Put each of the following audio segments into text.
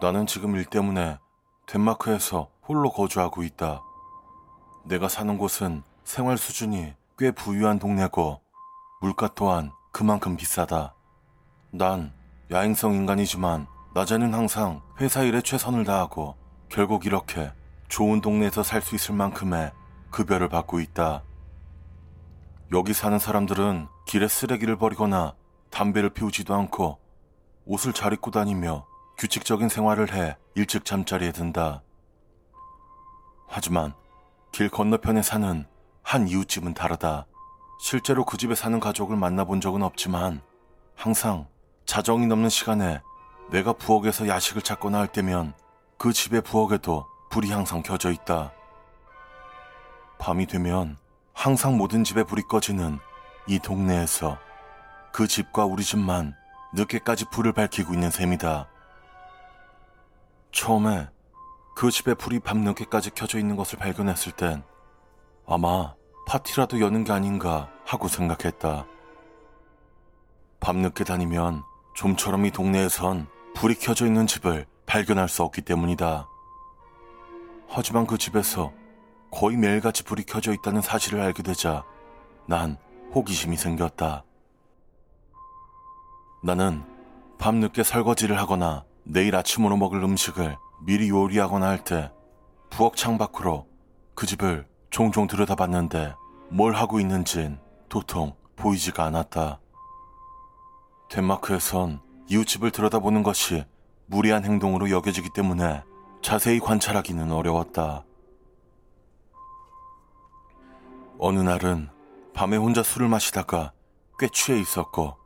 나는 지금 일 때문에 덴마크에서 홀로 거주하고 있다. 내가 사는 곳은 생활 수준이 꽤 부유한 동네고 물가 또한 그만큼 비싸다. 난 야행성 인간이지만 낮에는 항상 회사 일에 최선을 다하고 결국 이렇게 좋은 동네에서 살 수 있을 만큼의 급여를 받고 있다. 여기 사는 사람들은 길에 쓰레기를 버리거나 담배를 피우지도 않고 옷을 잘 입고 다니며 규칙적인 생활을 해 일찍 잠자리에 든다. 하지만 길 건너편에 사는 한 이웃집은 다르다. 실제로 그 집에 사는 가족을 만나본 적은 없지만 항상 자정이 넘는 시간에 내가 부엌에서 야식을 찾거나 할 때면 그 집의 부엌에도 불이 항상 켜져 있다. 밤이 되면 항상 모든 집에 불이 꺼지는 이 동네에서 그 집과 우리 집만 늦게까지 불을 밝히고 있는 셈이다. 처음에 그 집에 불이 밤늦게까지 켜져 있는 것을 발견했을 땐 아마 파티라도 여는 게 아닌가 하고 생각했다. 밤늦게 다니면 좀처럼 이 동네에선 불이 켜져 있는 집을 발견할 수 없기 때문이다. 하지만 그 집에서 거의 매일같이 불이 켜져 있다는 사실을 알게 되자 난 호기심이 생겼다. 나는 밤늦게 설거지를 하거나 내일 아침으로 먹을 음식을 미리 요리하거나 할 때 부엌 창 밖으로 그 집을 종종 들여다봤는데 뭘 하고 있는진 도통 보이지가 않았다. 덴마크에선 이웃집을 들여다보는 것이 무리한 행동으로 여겨지기 때문에 자세히 관찰하기는 어려웠다. 어느 날은 밤에 혼자 술을 마시다가 꽤 취해 있었고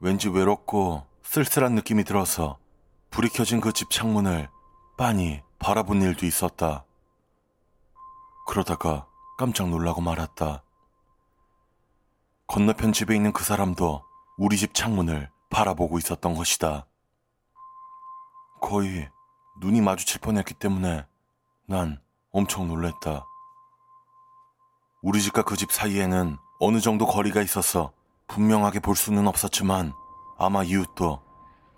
왠지 외롭고 쓸쓸한 느낌이 들어서 불이 켜진 그 집 창문을 빤히 바라본 일도 있었다. 그러다가 깜짝 놀라고 말았다. 건너편 집에 있는 그 사람도 우리 집 창문을 바라보고 있었던 것이다. 거의 눈이 마주칠 뻔했기 때문에 난 엄청 놀랬다. 우리 집과 그 집 사이에는 어느 정도 거리가 있어서 분명하게 볼 수는 없었지만 아마 이웃도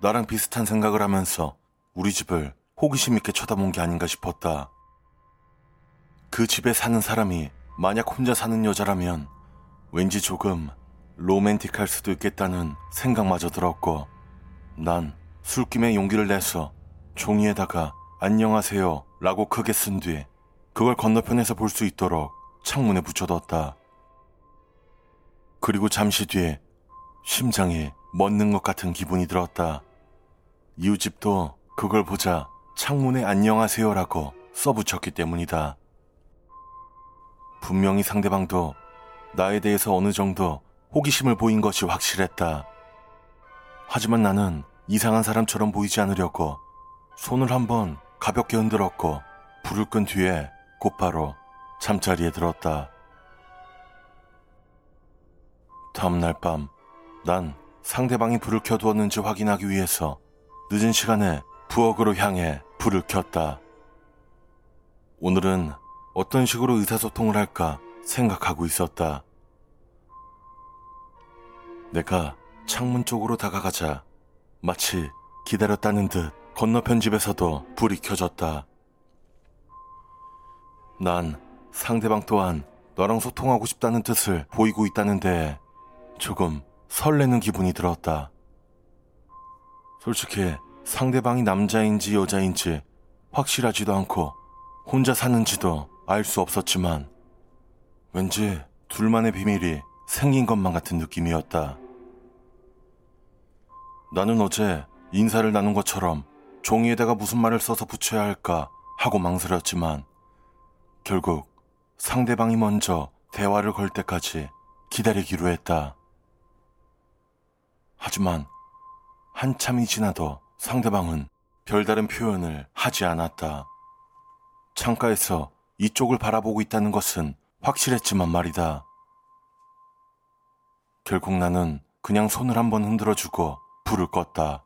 나랑 비슷한 생각을 하면서 우리 집을 호기심 있게 쳐다본 게 아닌가 싶었다. 그 집에 사는 사람이 만약 혼자 사는 여자라면 왠지 조금 로맨틱할 수도 있겠다는 생각마저 들었고 난 술김에 용기를 내서 종이에다가 안녕하세요 라고 크게 쓴뒤 그걸 건너편에서 볼 수 있도록 창문에 붙여뒀다. 그리고 잠시 뒤에 심장이 멎는 것 같은 기분이 들었다. 이웃집도 그걸 보자 창문에 안녕하세요라고 써붙였기 때문이다. 분명히 상대방도 나에 대해서 어느 정도 호기심을 보인 것이 확실했다. 하지만 나는 이상한 사람처럼 보이지 않으려고 손을 한번 가볍게 흔들었고 불을 끈 뒤에 곧바로 잠자리에 들었다. 다음날 밤, 난 상대방이 불을 켜두었는지 확인하기 위해서 늦은 시간에 부엌으로 향해 불을 켰다. 오늘은 어떤 식으로 의사소통을 할까 생각하고 있었다. 내가 창문 쪽으로 다가가자 마치 기다렸다는 듯 건너편 집에서도 불이 켜졌다. 난 상대방 또한 너랑 소통하고 싶다는 뜻을 보이고 있다는 데 조금 설레는 기분이 들었다. 솔직히 상대방이 남자인지 여자인지 확실하지도 않고 혼자 사는지도 알 수 없었지만 왠지 둘만의 비밀이 생긴 것만 같은 느낌이었다. 나는 어제 인사를 나눈 것처럼 종이에다가 무슨 말을 써서 붙여야 할까 하고 망설였지만 결국 상대방이 먼저 대화를 걸 때까지 기다리기로 했다. 하지만 한참이 지나도 상대방은 별다른 표현을 하지 않았다. 창가에서 이쪽을 바라보고 있다는 것은 확실했지만 말이다. 결국 나는 그냥 손을 한번 흔들어주고 불을 껐다.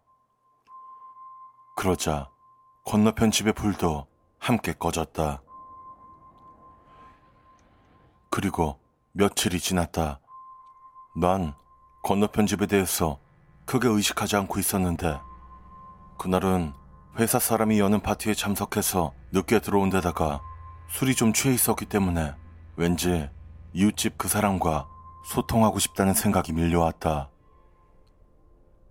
그러자 건너편 집의 불도 함께 꺼졌다. 그리고 며칠이 지났다. 난 건너편 집에 대해서 크게 의식하지 않고 있었는데 그날은 회사 사람이 여는 파티에 참석해서 늦게 들어온 데다가 술이 좀 취해 있었기 때문에 왠지 이웃집 그 사람과 소통하고 싶다는 생각이 밀려왔다.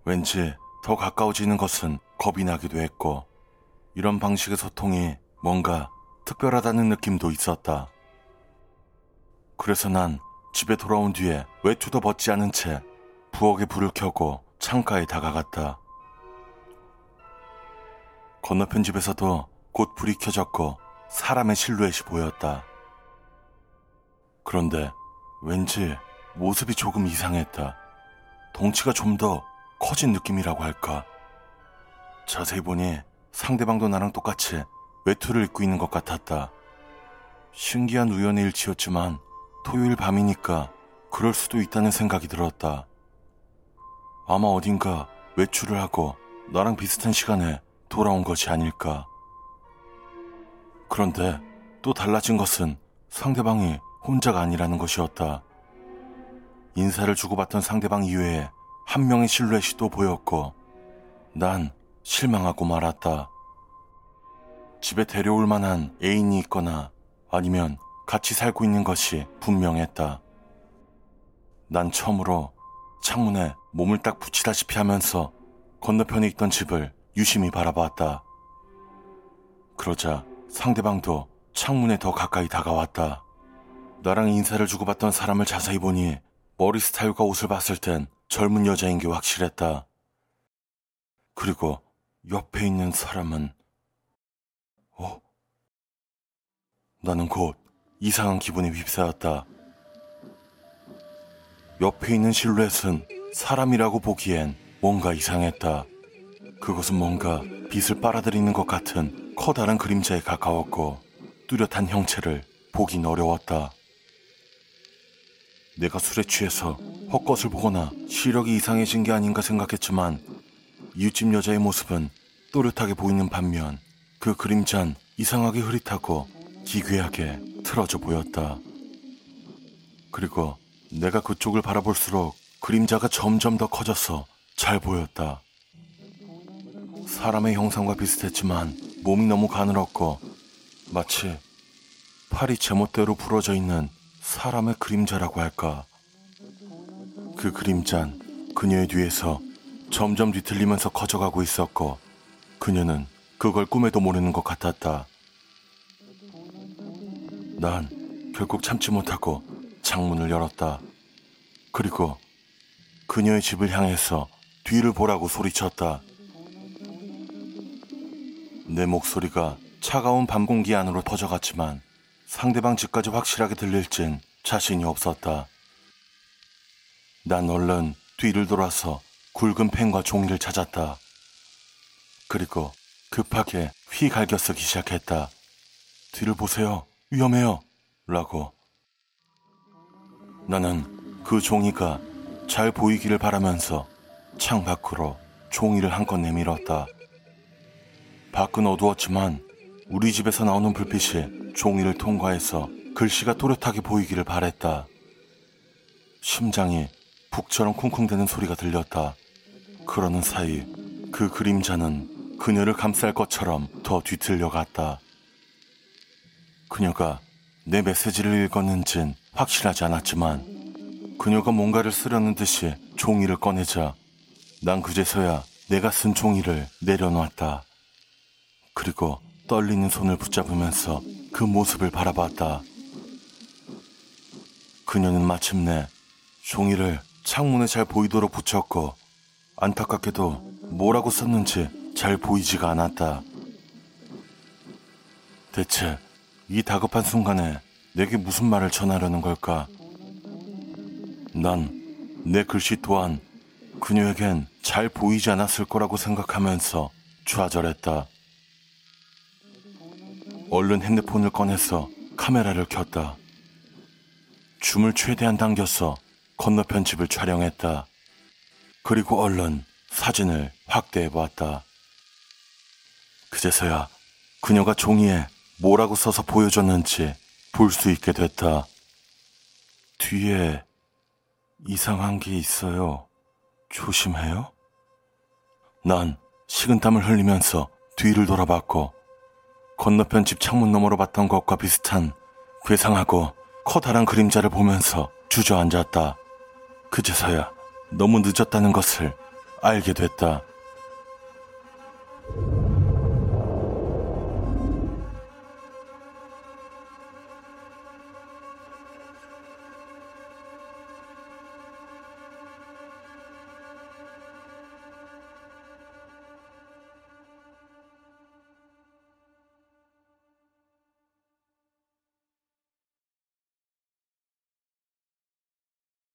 왠지 더 가까워지는 것은 겁이 나기도 했고, 이런 방식의 소통이 뭔가 특별하다는 느낌도 있었다. 그래서 난 집에 돌아온 뒤에 외투도 벗지 않은 채 부엌에 불을 켜고 창가에 다가갔다. 건너편 집에서도 곧 불이 켜졌고 사람의 실루엣이 보였다. 그런데 왠지 모습이 조금 이상했다. 덩치가 좀 더 커진 느낌이라고 할까. 자세히 보니 상대방도 나랑 똑같이 외투를 입고 있는 것 같았다. 신기한 우연의 일치였지만 토요일 밤이니까 그럴 수도 있다는 생각이 들었다. 아마 어딘가 외출을 하고 나랑 비슷한 시간에 돌아온 것이 아닐까. 그런데 또 달라진 것은 상대방이 혼자가 아니라는 것이었다. 인사를 주고받던 상대방 이외에 한 명의 실루엣이 또 보였고, 난 실망하고 말았다. 집에 데려올 만한 애인이 있거나 아니면 같이 살고 있는 것이 분명했다. 난 처음으로 창문에 몸을 딱 붙이다시피 하면서 건너편에 있던 집을 유심히 바라봤다. 그러자 상대방도 창문에 더 가까이 다가왔다. 나랑 인사를 주고받던 사람을 자세히 보니 머리 스타일과 옷을 봤을 땐 젊은 여자인 게 확실했다. 그리고 옆에 있는 사람은, 어? 나는 곧 이상한 기분에 휩싸였다. 옆에 있는 실루엣은 사람이라고 보기엔 뭔가 이상했다. 그것은 뭔가 빛을 빨아들이는 것 같은 커다란 그림자에 가까웠고 뚜렷한 형체를 보긴 어려웠다. 내가 술에 취해서 헛것을 보거나 시력이 이상해진 게 아닌가 생각했지만 이웃집 여자의 모습은 또렷하게 보이는 반면 그 그림자는 이상하게 흐릿하고 기괴하게 틀어져 보였다. 그리고 내가 그쪽을 바라볼수록 그림자가 점점 더 커져서 잘 보였다. 사람의 형상과 비슷했지만 몸이 너무 가늘었고 마치 팔이 제멋대로 부러져 있는 사람의 그림자라고 할까. 그 그림자는 그녀의 뒤에서 점점 뒤틀리면서 커져가고 있었고 그녀는 그걸 꿈에도 모르는 것 같았다. 난 결국 참지 못하고 창문을 열었다. 그리고 그녀의 집을 향해서 뒤를 보라고 소리쳤다. 내 목소리가 차가운 밤 공기 안으로 퍼져갔지만 상대방 집까지 확실하게 들릴진 자신이 없었다. 난 얼른 뒤를 돌아서 굵은 펜과 종이를 찾았다. 그리고 급하게 휘갈겨 쓰기 시작했다. 뒤를 보세요. 위험해요. 라고. 나는 그 종이가 잘 보이기를 바라면서 창 밖으로 종이를 한껏 내밀었다. 밖은 어두웠지만 우리 집에서 나오는 불빛이 종이를 통과해서 글씨가 또렷하게 보이기를 바랬다. 심장이 북처럼 쿵쿵대는 소리가 들렸다. 그러는 사이 그 그림자는 그녀를 감쌀 것처럼 더 뒤틀려 갔다. 그녀가 내 메시지를 읽었는진 확실하지 않았지만 그녀가 뭔가를 쓰려는 듯이 종이를 꺼내자 난 그제서야 내가 쓴 종이를 내려놨다. 그리고 떨리는 손을 붙잡으면서 그 모습을 바라봤다. 그녀는 마침내 종이를 창문에 잘 보이도록 붙였고 안타깝게도 뭐라고 썼는지 잘 보이지가 않았다. 대체 이 다급한 순간에 내게 무슨 말을 전하려는 걸까? 난 내 글씨 또한 그녀에겐 잘 보이지 않았을 거라고 생각하면서 좌절했다. 얼른 핸드폰을 꺼내서 카메라를 켰다. 줌을 최대한 당겨서 건너편 집을 촬영했다. 그리고 얼른 사진을 확대해 보았다. 그제서야 그녀가 종이에 뭐라고 써서 보여줬는지 볼 수 있게 됐다. 뒤에 이상한 게 있어요. 조심해요. 난 식은땀을 흘리면서 뒤를 돌아봤고 건너편 집 창문 너머로 봤던 것과 비슷한 괴상하고 커다란 그림자를 보면서 주저앉았다. 그제서야 너무 늦었다는 것을 알게 됐다.